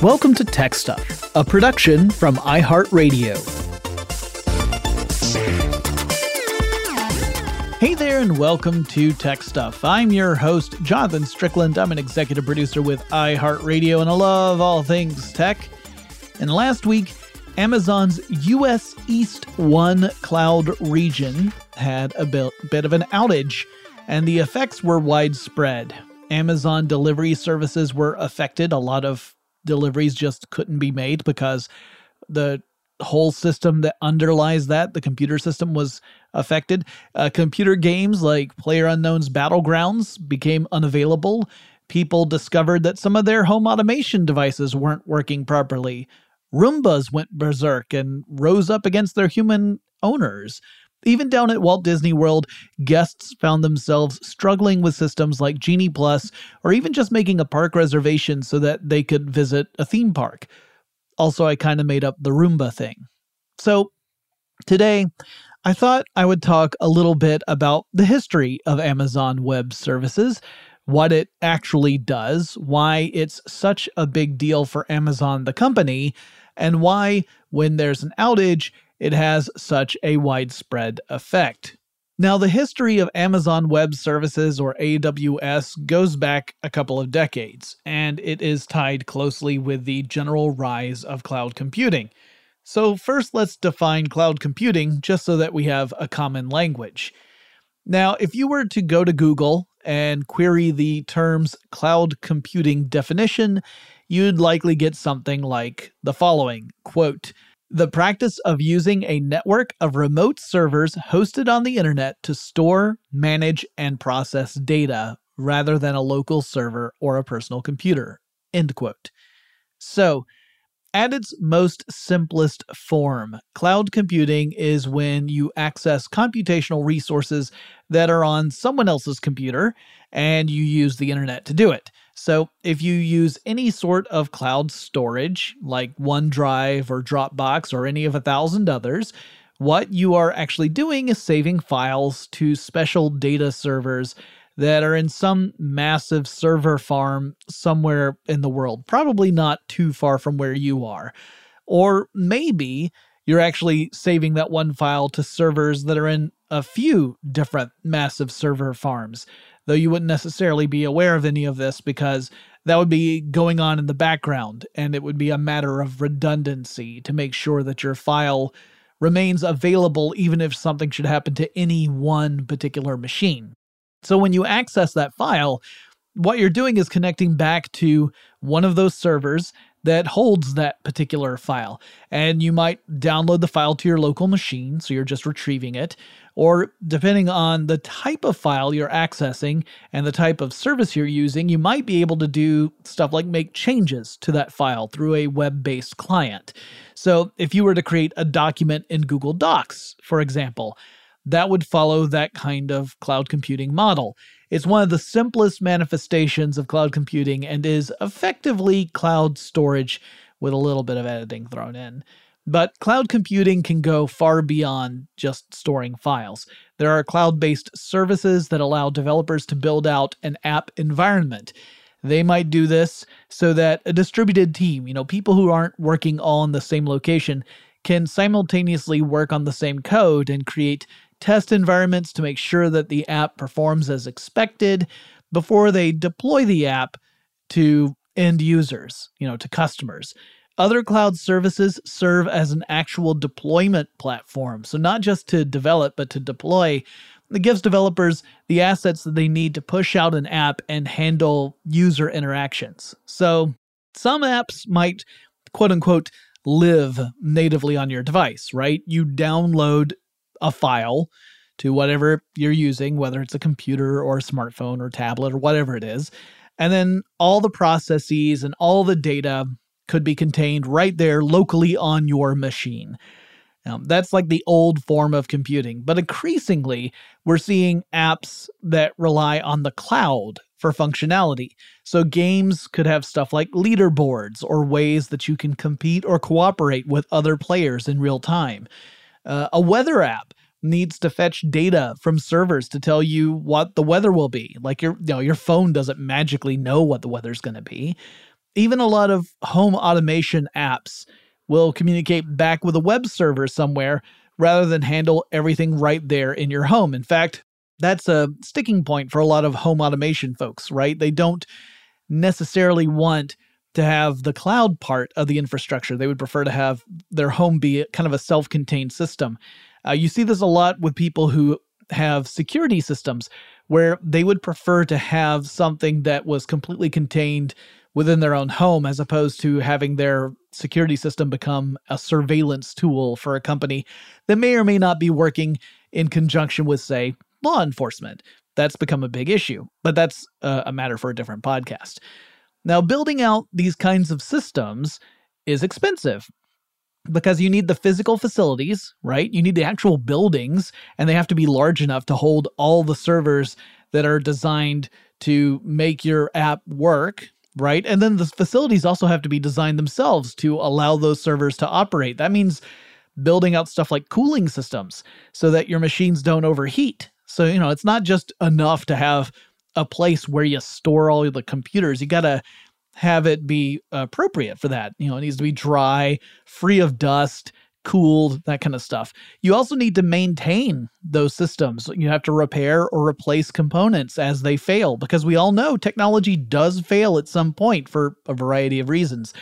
Welcome to Tech Stuff, a production from iHeartRadio. Hey there, and welcome to Tech Stuff. I'm your host, Jonathan Strickland. I'm an executive producer with iHeartRadio, and I love all things tech. And last week, Amazon's US East 1 cloud region had a bit, bit of an outage, and the effects were widespread. Amazon delivery services were affected. A lot of deliveries just couldn't be made because the whole system that underlies that, the computer system, was affected. Uh, computer games like Player Unknown's Battlegrounds became unavailable. People discovered that some of their home automation devices weren't working properly. Roombas went berserk and rose up against their human owners. Even down at Walt Disney World, guests found themselves struggling with systems like Genie Plus or even just making a park reservation so that they could visit a theme park. Also, I kind of made up the Roomba thing. So, today, I thought I would talk a little bit about the history of Amazon Web Services, what it actually does, why it's such a big deal for Amazon, the company, and why, when there's an outage, it has such a widespread effect. Now, the history of Amazon Web Services, or AWS, goes back a couple of decades, and it is tied closely with the general rise of cloud computing. So, first, let's define cloud computing just so that we have a common language. Now, if you were to go to Google and query the terms cloud computing definition, you'd likely get something like the following quote, the practice of using a network of remote servers hosted on the internet to store, manage, and process data rather than a local server or a personal computer. End quote. So, at its most simplest form, cloud computing is when you access computational resources that are on someone else's computer and you use the internet to do it. So, if you use any sort of cloud storage like OneDrive or Dropbox or any of a thousand others, what you are actually doing is saving files to special data servers that are in some massive server farm somewhere in the world, probably not too far from where you are. Or maybe you're actually saving that one file to servers that are in a few different massive server farms, though you wouldn't necessarily be aware of any of this because that would be going on in the background and it would be a matter of redundancy to make sure that your file remains available even if something should happen to any one particular machine. So when you access that file, what you're doing is connecting back to one of those servers that holds that particular file. And you might download the file to your local machine, so you're just retrieving it. Or depending on the type of file you're accessing and the type of service you're using, you might be able to do stuff like make changes to that file through a web based client. So if you were to create a document in Google Docs, for example, that would follow that kind of cloud computing model. It's one of the simplest manifestations of cloud computing and is effectively cloud storage with a little bit of editing thrown in. But cloud computing can go far beyond just storing files. There are cloud based services that allow developers to build out an app environment. They might do this so that a distributed team, you know, people who aren't working all in the same location, can simultaneously work on the same code and create test environments to make sure that the app performs as expected before they deploy the app to end users, you know, to customers. Other cloud services serve as an actual deployment platform. So, not just to develop, but to deploy. It gives developers the assets that they need to push out an app and handle user interactions. So, some apps might, quote unquote, live natively on your device, right? You download a file to whatever you're using, whether it's a computer or a smartphone or tablet or whatever it is. And then all the processes and all the data could be contained right there locally on your machine. Um, that's like the old form of computing. But increasingly, we're seeing apps that rely on the cloud for functionality. So games could have stuff like leaderboards or ways that you can compete or cooperate with other players in real time. Uh, a weather app needs to fetch data from servers to tell you what the weather will be. Like your you know, your phone doesn't magically know what the weather's going to be. Even a lot of home automation apps will communicate back with a web server somewhere rather than handle everything right there in your home. In fact, that's a sticking point for a lot of home automation folks, right? They don't necessarily want to have the cloud part of the infrastructure. They would prefer to have their home be kind of a self contained system. Uh, you see this a lot with people who have security systems where they would prefer to have something that was completely contained within their own home as opposed to having their security system become a surveillance tool for a company that may or may not be working in conjunction with, say, law enforcement. That's become a big issue, but that's a matter for a different podcast. Now, building out these kinds of systems is expensive because you need the physical facilities, right? You need the actual buildings, and they have to be large enough to hold all the servers that are designed to make your app work, right? And then the facilities also have to be designed themselves to allow those servers to operate. That means building out stuff like cooling systems so that your machines don't overheat. So, you know, it's not just enough to have a place where you store all the computers. You got to have it be appropriate for that. You know, it needs to be dry, free of dust, cooled, that kind of stuff. You also need to maintain those systems. You have to repair or replace components as they fail because we all know technology does fail at some point for a variety of reasons.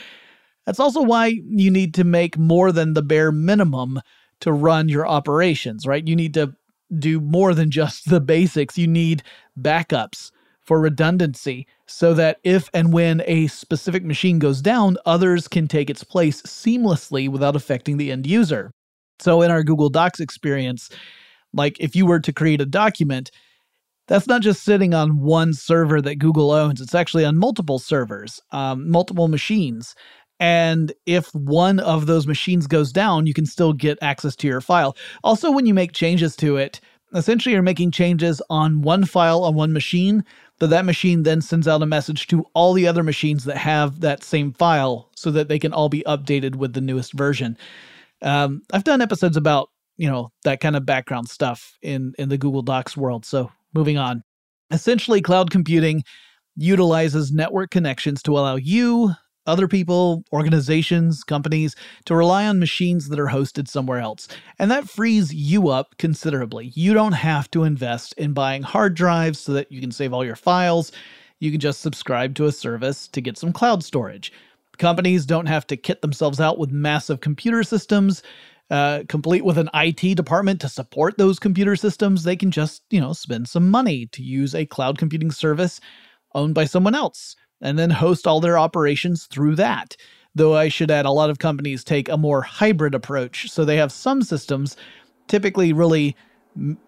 That's also why you need to make more than the bare minimum to run your operations, right? You need to do more than just the basics. You need backups for redundancy so that if and when a specific machine goes down, others can take its place seamlessly without affecting the end user. So, in our Google Docs experience, like if you were to create a document, that's not just sitting on one server that Google owns, it's actually on multiple servers, um, multiple machines. And if one of those machines goes down, you can still get access to your file. Also, when you make changes to it, essentially you're making changes on one file on one machine, but that machine then sends out a message to all the other machines that have that same file so that they can all be updated with the newest version. Um, I've done episodes about, you know, that kind of background stuff in in the Google Docs world. So moving on. Essentially, cloud computing utilizes network connections to allow you, other people, organizations, companies to rely on machines that are hosted somewhere else. And that frees you up considerably. You don't have to invest in buying hard drives so that you can save all your files. You can just subscribe to a service to get some cloud storage. Companies don't have to kit themselves out with massive computer systems, uh, complete with an IT department to support those computer systems. They can just, you know, spend some money to use a cloud computing service owned by someone else and then host all their operations through that. Though I should add, a lot of companies take a more hybrid approach. So they have some systems, typically really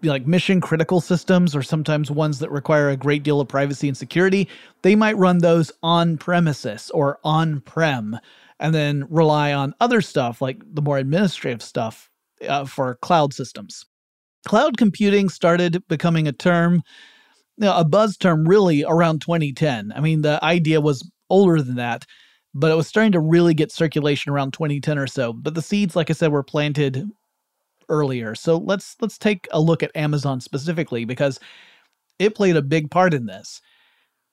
like mission critical systems or sometimes ones that require a great deal of privacy and security, they might run those on premises or on prem and then rely on other stuff like the more administrative stuff uh, for cloud systems. Cloud computing started becoming a term, a buzz term really around 2010. I mean, the idea was older than that, but it was starting to really get circulation around 2010 or so. But the seeds, like I said, were planted earlier. So let's let's take a look at Amazon specifically because it played a big part in this.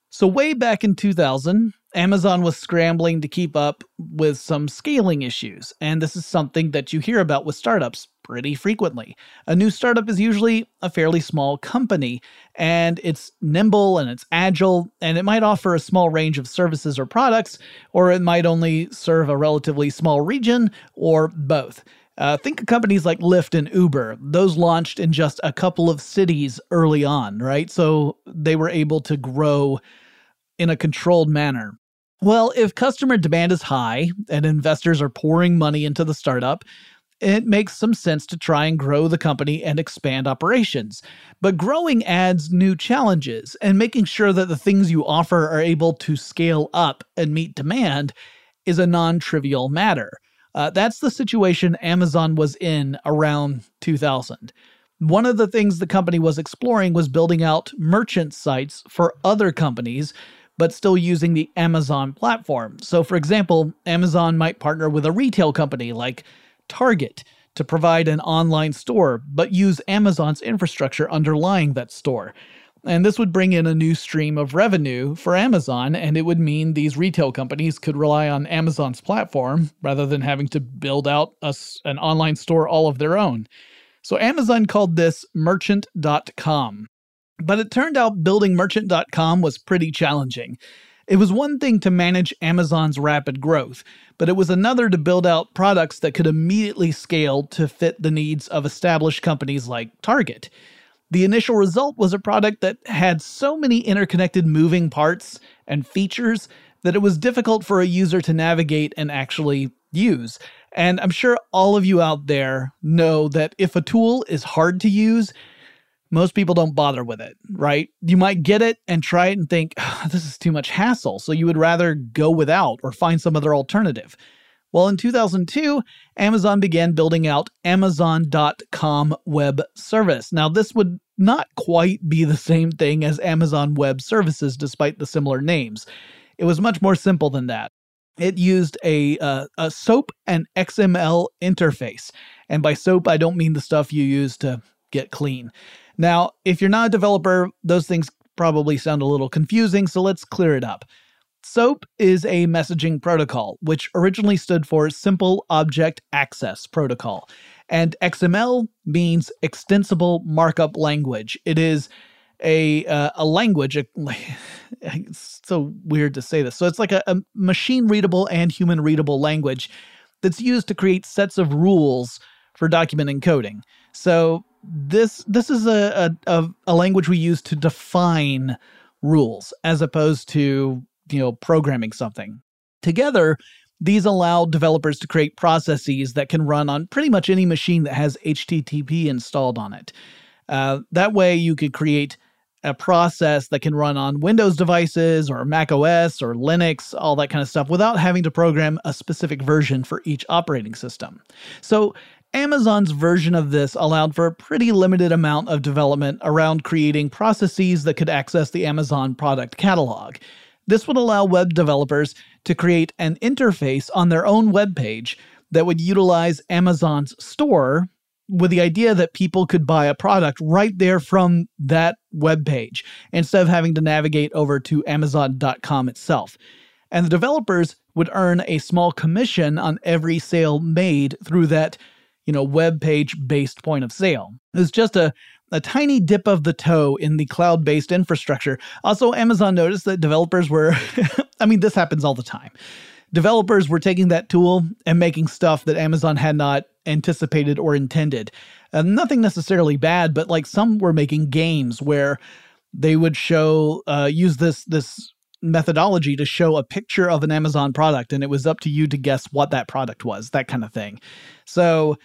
So way back in 2000, Amazon was scrambling to keep up with some scaling issues, and this is something that you hear about with startups pretty frequently. A new startup is usually a fairly small company, and it's nimble and it's agile, and it might offer a small range of services or products, or it might only serve a relatively small region, or both. Uh, think of companies like Lyft and Uber. Those launched in just a couple of cities early on, right? So they were able to grow in a controlled manner. Well, if customer demand is high and investors are pouring money into the startup, it makes some sense to try and grow the company and expand operations. But growing adds new challenges, and making sure that the things you offer are able to scale up and meet demand is a non trivial matter. Uh, that's the situation Amazon was in around 2000. One of the things the company was exploring was building out merchant sites for other companies, but still using the Amazon platform. So, for example, Amazon might partner with a retail company like Target to provide an online store, but use Amazon's infrastructure underlying that store. And this would bring in a new stream of revenue for Amazon, and it would mean these retail companies could rely on Amazon's platform rather than having to build out a, an online store all of their own. So Amazon called this merchant.com. But it turned out building merchant.com was pretty challenging. It was one thing to manage Amazon's rapid growth, but it was another to build out products that could immediately scale to fit the needs of established companies like Target. The initial result was a product that had so many interconnected moving parts and features that it was difficult for a user to navigate and actually use. And I'm sure all of you out there know that if a tool is hard to use, most people don't bother with it, right? You might get it and try it and think, this is too much hassle. So you would rather go without or find some other alternative. Well, in 2002, Amazon began building out Amazon.com web service. Now, this would not quite be the same thing as Amazon Web Services, despite the similar names. It was much more simple than that. It used a, uh, a SOAP and XML interface. And by SOAP, I don't mean the stuff you use to get clean. Now, if you're not a developer, those things probably sound a little confusing, so let's clear it up. SOAP is a messaging protocol, which originally stood for Simple Object Access Protocol. And XML means Extensible Markup Language. It is a uh, a language. A, it's so weird to say this. So it's like a, a machine readable and human readable language that's used to create sets of rules for document encoding. So this this is a, a, a language we use to define rules as opposed to you know, programming something. Together, these allow developers to create processes that can run on pretty much any machine that has HTTP installed on it. Uh, that way, you could create a process that can run on Windows devices or Mac OS or Linux, all that kind of stuff, without having to program a specific version for each operating system. So, Amazon's version of this allowed for a pretty limited amount of development around creating processes that could access the Amazon product catalog. This would allow web developers to create an interface on their own web page that would utilize Amazon's store with the idea that people could buy a product right there from that web page instead of having to navigate over to Amazon.com itself. And the developers would earn a small commission on every sale made through that, you know, web page based point of sale. It was just a a tiny dip of the toe in the cloud based infrastructure. Also, Amazon noticed that developers were, I mean, this happens all the time. Developers were taking that tool and making stuff that Amazon had not anticipated or intended. Uh, nothing necessarily bad, but like some were making games where they would show uh, use this this methodology to show a picture of an Amazon product, and it was up to you to guess what that product was, that kind of thing. So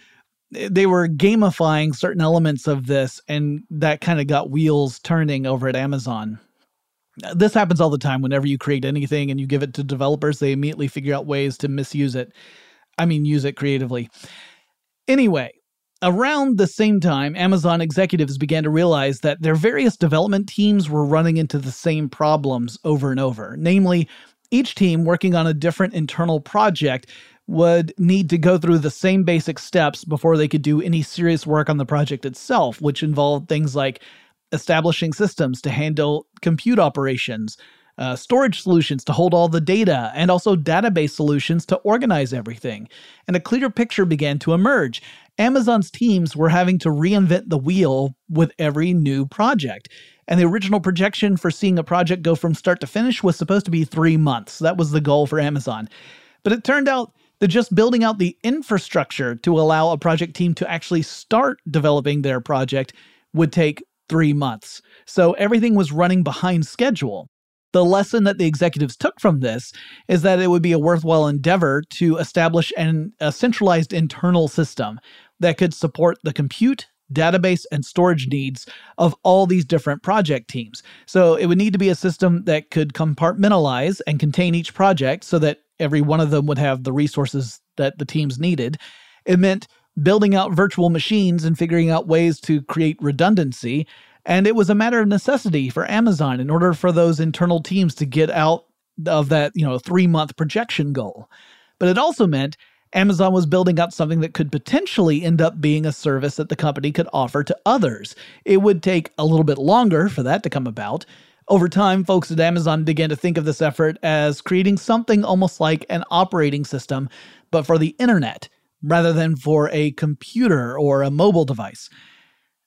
they were gamifying certain elements of this, and that kind of got wheels turning over at Amazon. This happens all the time whenever you create anything and you give it to developers, they immediately figure out ways to misuse it. I mean, use it creatively. Anyway, around the same time, Amazon executives began to realize that their various development teams were running into the same problems over and over. Namely, each team working on a different internal project would need to go through the same basic steps before they could do any serious work on the project itself, which involved things like establishing systems to handle compute operations, uh, storage solutions to hold all the data, and also database solutions to organize everything. And a clear picture began to emerge. Amazon's teams were having to reinvent the wheel with every new project. And the original projection for seeing a project go from start to finish was supposed to be three months. That was the goal for Amazon. But it turned out that just building out the infrastructure to allow a project team to actually start developing their project would take three months. So everything was running behind schedule. The lesson that the executives took from this is that it would be a worthwhile endeavor to establish an, a centralized internal system that could support the compute, database, and storage needs of all these different project teams. So it would need to be a system that could compartmentalize and contain each project so that every one of them would have the resources that the teams needed. It meant building out virtual machines and figuring out ways to create redundancy. And it was a matter of necessity for Amazon in order for those internal teams to get out of that, you know, three month projection goal. But it also meant Amazon was building out something that could potentially end up being a service that the company could offer to others. It would take a little bit longer for that to come about, over time, folks at Amazon began to think of this effort as creating something almost like an operating system, but for the internet, rather than for a computer or a mobile device.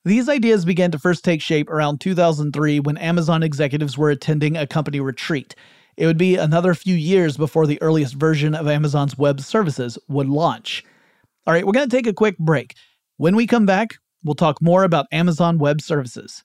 These ideas began to first take shape around 2003 when Amazon executives were attending a company retreat. It would be another few years before the earliest version of Amazon's web services would launch. All right, we're going to take a quick break. When we come back, we'll talk more about Amazon Web Services.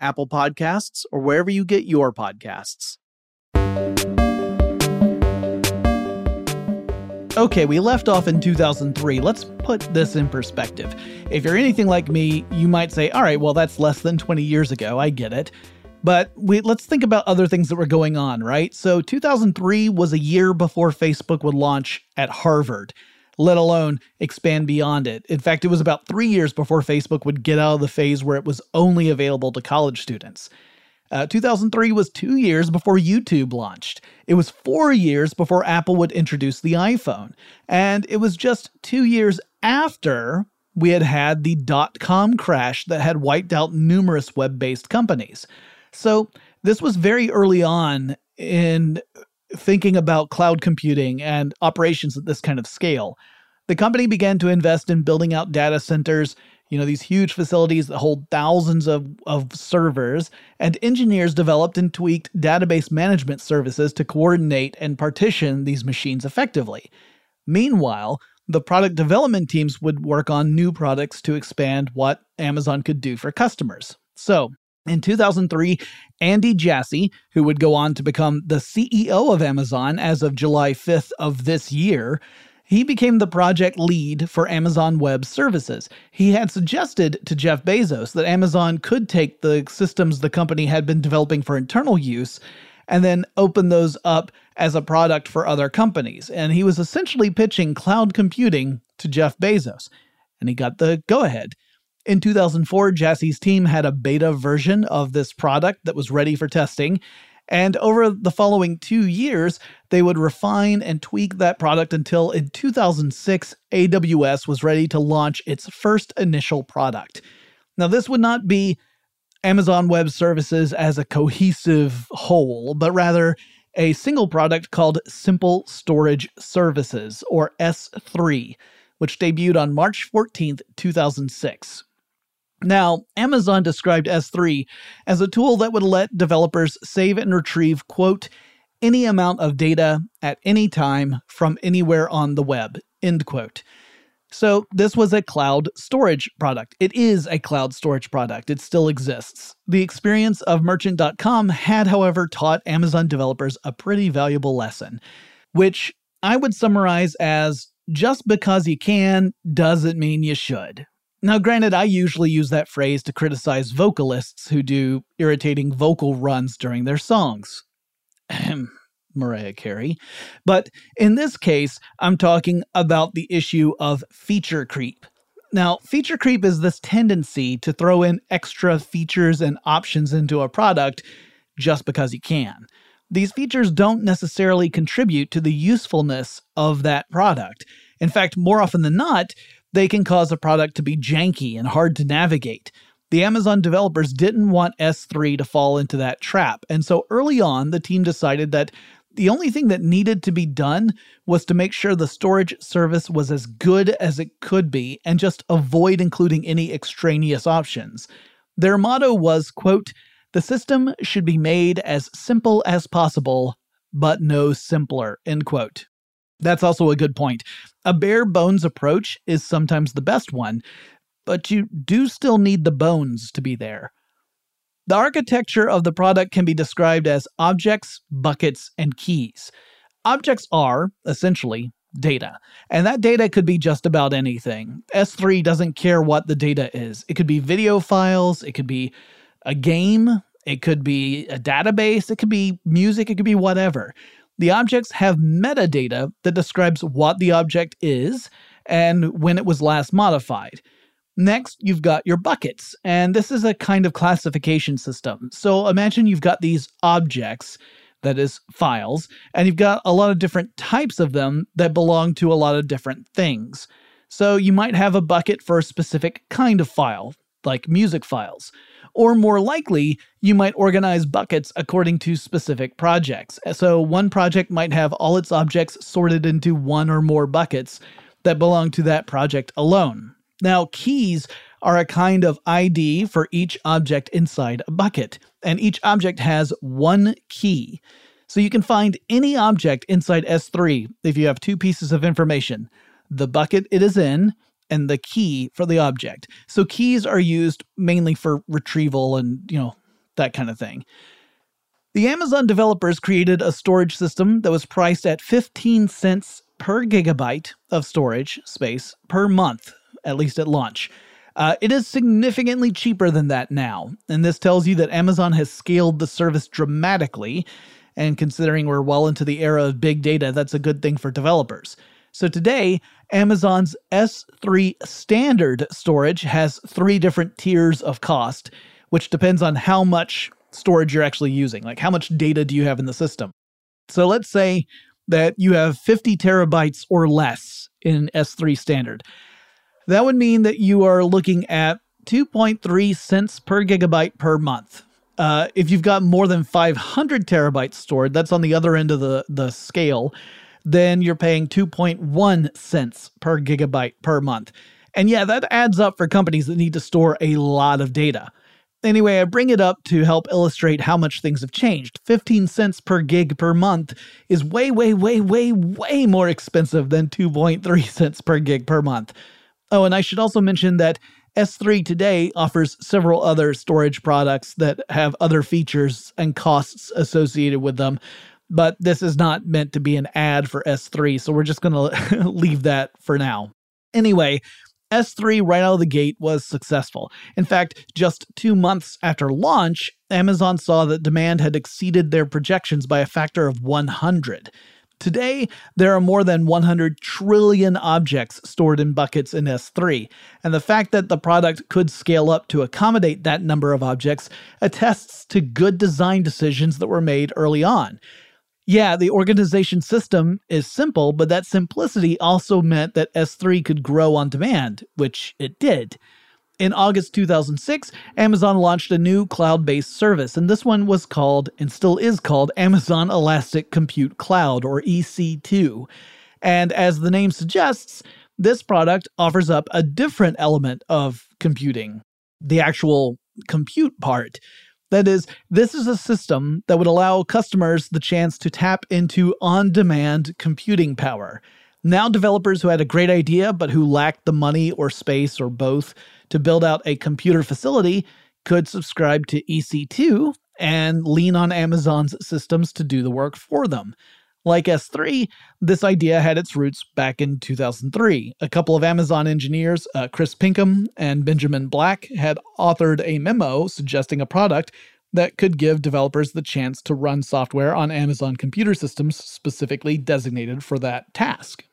Apple Podcasts, or wherever you get your podcasts. Okay, we left off in 2003. Let's put this in perspective. If you're anything like me, you might say, all right, well, that's less than 20 years ago. I get it. But we, let's think about other things that were going on, right? So 2003 was a year before Facebook would launch at Harvard let alone expand beyond it. In fact, it was about three years before Facebook would get out of the phase where it was only available to college students. Uh, 2003 was two years before YouTube launched. It was four years before Apple would introduce the iPhone. And it was just two years after we had had the dot com crash that had wiped out numerous web based companies. So this was very early on in thinking about cloud computing and operations at this kind of scale. The company began to invest in building out data centers, you know, these huge facilities that hold thousands of, of servers, and engineers developed and tweaked database management services to coordinate and partition these machines effectively. Meanwhile, the product development teams would work on new products to expand what Amazon could do for customers. So, in 2003, Andy Jassy, who would go on to become the CEO of Amazon as of July 5th of this year, he became the project lead for Amazon Web Services. He had suggested to Jeff Bezos that Amazon could take the systems the company had been developing for internal use and then open those up as a product for other companies. And he was essentially pitching cloud computing to Jeff Bezos, and he got the go ahead. In 2004, Jassy's team had a beta version of this product that was ready for testing. And over the following two years, they would refine and tweak that product until in 2006, AWS was ready to launch its first initial product. Now, this would not be Amazon Web Services as a cohesive whole, but rather a single product called Simple Storage Services, or S3, which debuted on March 14th, 2006. Now, Amazon described S3 as a tool that would let developers save and retrieve, quote, any amount of data at any time from anywhere on the web, end quote. So, this was a cloud storage product. It is a cloud storage product. It still exists. The experience of Merchant.com had, however, taught Amazon developers a pretty valuable lesson, which I would summarize as just because you can doesn't mean you should. Now, granted, I usually use that phrase to criticize vocalists who do irritating vocal runs during their songs. Mariah Carey. But in this case, I'm talking about the issue of feature creep. Now, feature creep is this tendency to throw in extra features and options into a product just because you can. These features don't necessarily contribute to the usefulness of that product. In fact, more often than not, they can cause a product to be janky and hard to navigate. The Amazon developers didn't want S3 to fall into that trap, and so early on, the team decided that the only thing that needed to be done was to make sure the storage service was as good as it could be and just avoid including any extraneous options. Their motto was, quote, the system should be made as simple as possible, but no simpler, end quote. That's also a good point. A bare bones approach is sometimes the best one, but you do still need the bones to be there. The architecture of the product can be described as objects, buckets, and keys. Objects are, essentially, data, and that data could be just about anything. S3 doesn't care what the data is. It could be video files, it could be a game, it could be a database, it could be music, it could be whatever. The objects have metadata that describes what the object is and when it was last modified. Next, you've got your buckets, and this is a kind of classification system. So imagine you've got these objects, that is, files, and you've got a lot of different types of them that belong to a lot of different things. So you might have a bucket for a specific kind of file, like music files. Or more likely, you might organize buckets according to specific projects. So one project might have all its objects sorted into one or more buckets that belong to that project alone. Now, keys are a kind of ID for each object inside a bucket, and each object has one key. So you can find any object inside S3 if you have two pieces of information the bucket it is in and the key for the object. So keys are used mainly for retrieval and, you know, that kind of thing. The Amazon developers created a storage system that was priced at 15 cents per gigabyte of storage space per month at least at launch. Uh, it is significantly cheaper than that now, and this tells you that Amazon has scaled the service dramatically. And considering we're well into the era of big data, that's a good thing for developers. So today, Amazon's S3 standard storage has three different tiers of cost, which depends on how much storage you're actually using. Like, how much data do you have in the system? So let's say that you have 50 terabytes or less in S3 standard. That would mean that you are looking at 2.3 cents per gigabyte per month. Uh, if you've got more than 500 terabytes stored, that's on the other end of the, the scale, then you're paying 2.1 cents per gigabyte per month. And yeah, that adds up for companies that need to store a lot of data. Anyway, I bring it up to help illustrate how much things have changed. 15 cents per gig per month is way, way, way, way, way more expensive than 2.3 cents per gig per month. Oh, and I should also mention that S3 today offers several other storage products that have other features and costs associated with them. But this is not meant to be an ad for S3, so we're just going to leave that for now. Anyway, S3 right out of the gate was successful. In fact, just two months after launch, Amazon saw that demand had exceeded their projections by a factor of 100. Today, there are more than 100 trillion objects stored in buckets in S3, and the fact that the product could scale up to accommodate that number of objects attests to good design decisions that were made early on. Yeah, the organization system is simple, but that simplicity also meant that S3 could grow on demand, which it did. In August 2006, Amazon launched a new cloud based service, and this one was called, and still is called, Amazon Elastic Compute Cloud, or EC2. And as the name suggests, this product offers up a different element of computing, the actual compute part. That is, this is a system that would allow customers the chance to tap into on demand computing power. Now, developers who had a great idea but who lacked the money or space or both to build out a computer facility could subscribe to EC2 and lean on Amazon's systems to do the work for them. Like S3, this idea had its roots back in 2003. A couple of Amazon engineers, uh, Chris Pinkham and Benjamin Black, had authored a memo suggesting a product that could give developers the chance to run software on Amazon computer systems specifically designated for that task.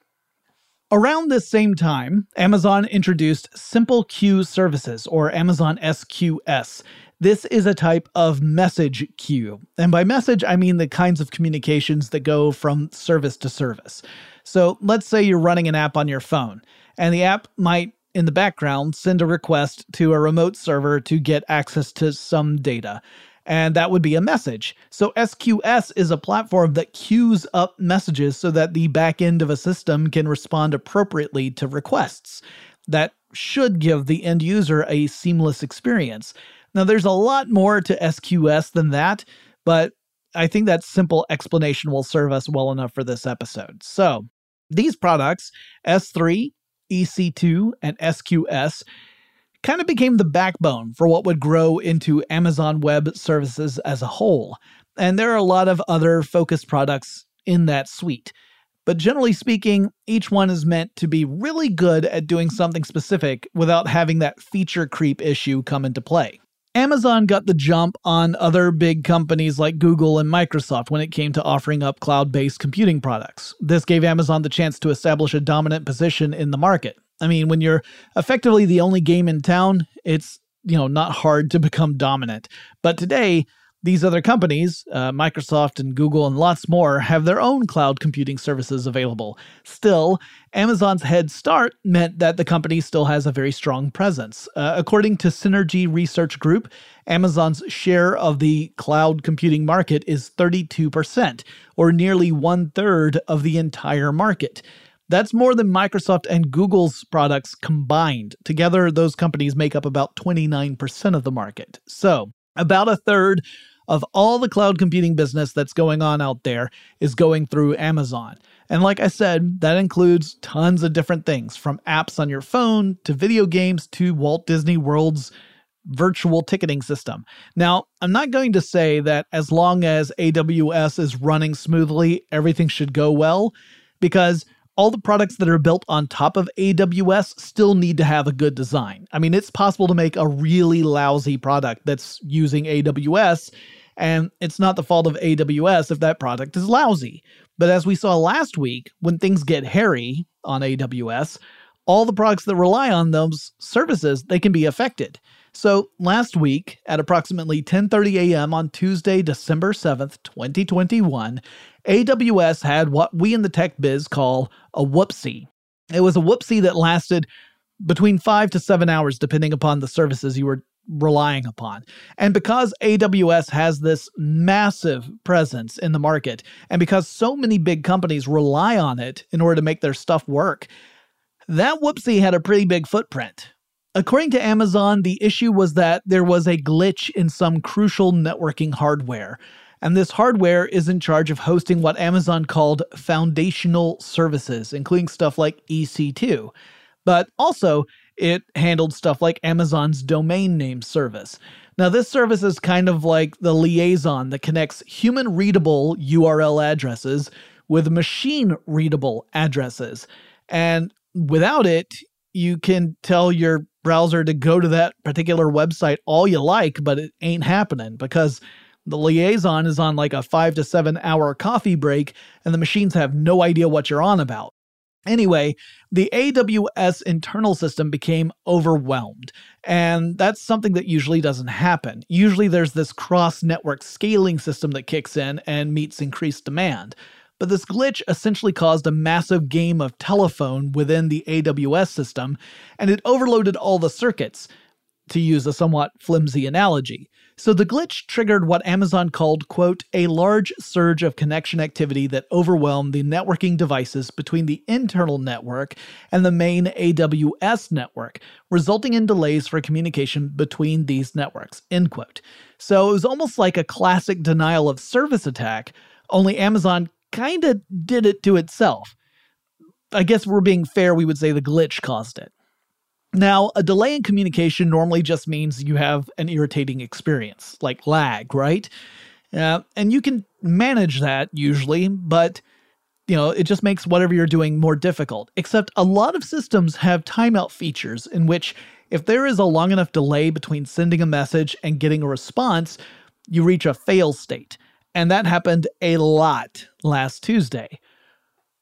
Around this same time, Amazon introduced Simple Queue Services, or Amazon SQS. This is a type of message queue. And by message, I mean the kinds of communications that go from service to service. So let's say you're running an app on your phone, and the app might, in the background, send a request to a remote server to get access to some data and that would be a message. So SQS is a platform that queues up messages so that the back end of a system can respond appropriately to requests. That should give the end user a seamless experience. Now, there's a lot more to SQS than that, but I think that simple explanation will serve us well enough for this episode. So, these products, S3, EC2, and SQS, kind of became the backbone for what would grow into Amazon Web Services as a whole. And there are a lot of other focused products in that suite. But generally speaking, each one is meant to be really good at doing something specific without having that feature creep issue come into play. Amazon got the jump on other big companies like Google and Microsoft when it came to offering up cloud based computing products. This gave Amazon the chance to establish a dominant position in the market. I mean, when you're effectively the only game in town, it's you know not hard to become dominant. But today, these other companies, uh, Microsoft and Google and lots more, have their own cloud computing services available. Still, Amazon's head start meant that the company still has a very strong presence. Uh, according to Synergy Research Group, Amazon's share of the cloud computing market is 32%, or nearly one third of the entire market. That's more than Microsoft and Google's products combined. Together, those companies make up about 29% of the market. So, about a third of all the cloud computing business that's going on out there is going through Amazon. And like I said, that includes tons of different things from apps on your phone to video games to Walt Disney World's virtual ticketing system. Now, I'm not going to say that as long as AWS is running smoothly, everything should go well, because all the products that are built on top of AWS still need to have a good design. I mean, it's possible to make a really lousy product that's using AWS, and it's not the fault of AWS if that product is lousy. But as we saw last week, when things get hairy on AWS, all the products that rely on those services, they can be affected. So last week at approximately 10:30 a.m. on Tuesday, December 7th, 2021, AWS had what we in the tech biz call a whoopsie. It was a whoopsie that lasted between 5 to 7 hours depending upon the services you were relying upon. And because AWS has this massive presence in the market, and because so many big companies rely on it in order to make their stuff work, that whoopsie had a pretty big footprint. According to Amazon, the issue was that there was a glitch in some crucial networking hardware. And this hardware is in charge of hosting what Amazon called foundational services, including stuff like EC2. But also, it handled stuff like Amazon's domain name service. Now, this service is kind of like the liaison that connects human readable URL addresses with machine readable addresses. And without it, you can tell your browser to go to that particular website all you like, but it ain't happening because the liaison is on like a five to seven hour coffee break and the machines have no idea what you're on about. Anyway, the AWS internal system became overwhelmed, and that's something that usually doesn't happen. Usually, there's this cross network scaling system that kicks in and meets increased demand. But this glitch essentially caused a massive game of telephone within the AWS system, and it overloaded all the circuits, to use a somewhat flimsy analogy. So the glitch triggered what Amazon called, quote, a large surge of connection activity that overwhelmed the networking devices between the internal network and the main AWS network, resulting in delays for communication between these networks, end quote. So it was almost like a classic denial of service attack, only Amazon kind of did it to itself. I guess we're being fair, we would say the glitch caused it. Now, a delay in communication normally just means you have an irritating experience, like lag, right? Uh, and you can manage that usually, but you know, it just makes whatever you're doing more difficult. Except a lot of systems have timeout features in which if there is a long enough delay between sending a message and getting a response, you reach a fail state. And that happened a lot last Tuesday.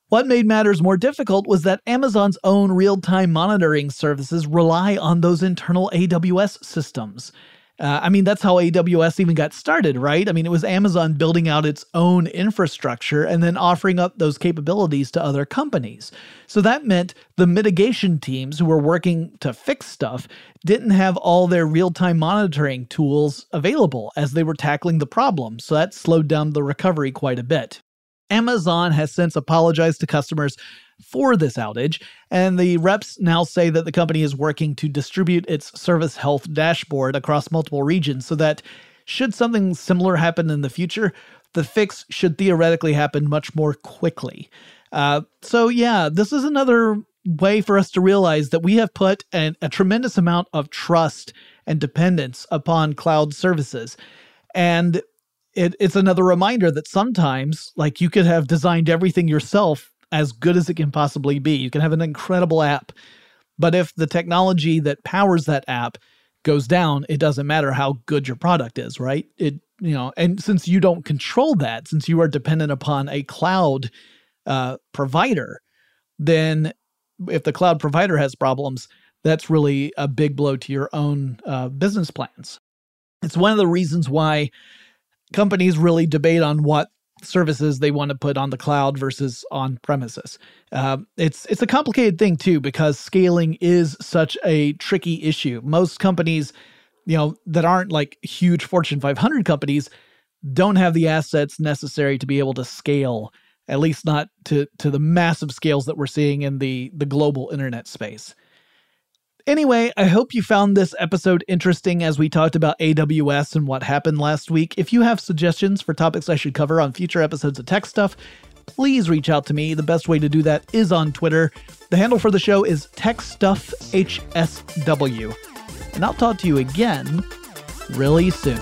What made matters more difficult was that Amazon's own real time monitoring services rely on those internal AWS systems. Uh, I mean, that's how AWS even got started, right? I mean, it was Amazon building out its own infrastructure and then offering up those capabilities to other companies. So that meant the mitigation teams who were working to fix stuff didn't have all their real time monitoring tools available as they were tackling the problem. So that slowed down the recovery quite a bit. Amazon has since apologized to customers for this outage, and the reps now say that the company is working to distribute its service health dashboard across multiple regions so that should something similar happen in the future, the fix should theoretically happen much more quickly. Uh, so, yeah, this is another way for us to realize that we have put an, a tremendous amount of trust and dependence upon cloud services. And it, it's another reminder that sometimes, like, you could have designed everything yourself as good as it can possibly be. You can have an incredible app, but if the technology that powers that app goes down, it doesn't matter how good your product is, right? It you know, and since you don't control that, since you are dependent upon a cloud uh, provider, then if the cloud provider has problems, that's really a big blow to your own uh, business plans. It's one of the reasons why companies really debate on what services they want to put on the cloud versus on premises. Uh, it's it's a complicated thing too because scaling is such a tricky issue. Most companies, you know, that aren't like huge Fortune 500 companies, don't have the assets necessary to be able to scale. At least not to to the massive scales that we're seeing in the the global internet space. Anyway, I hope you found this episode interesting as we talked about AWS and what happened last week. If you have suggestions for topics I should cover on future episodes of Tech Stuff, please reach out to me. The best way to do that is on Twitter. The handle for the show is TechStuffHSW. And I'll talk to you again really soon.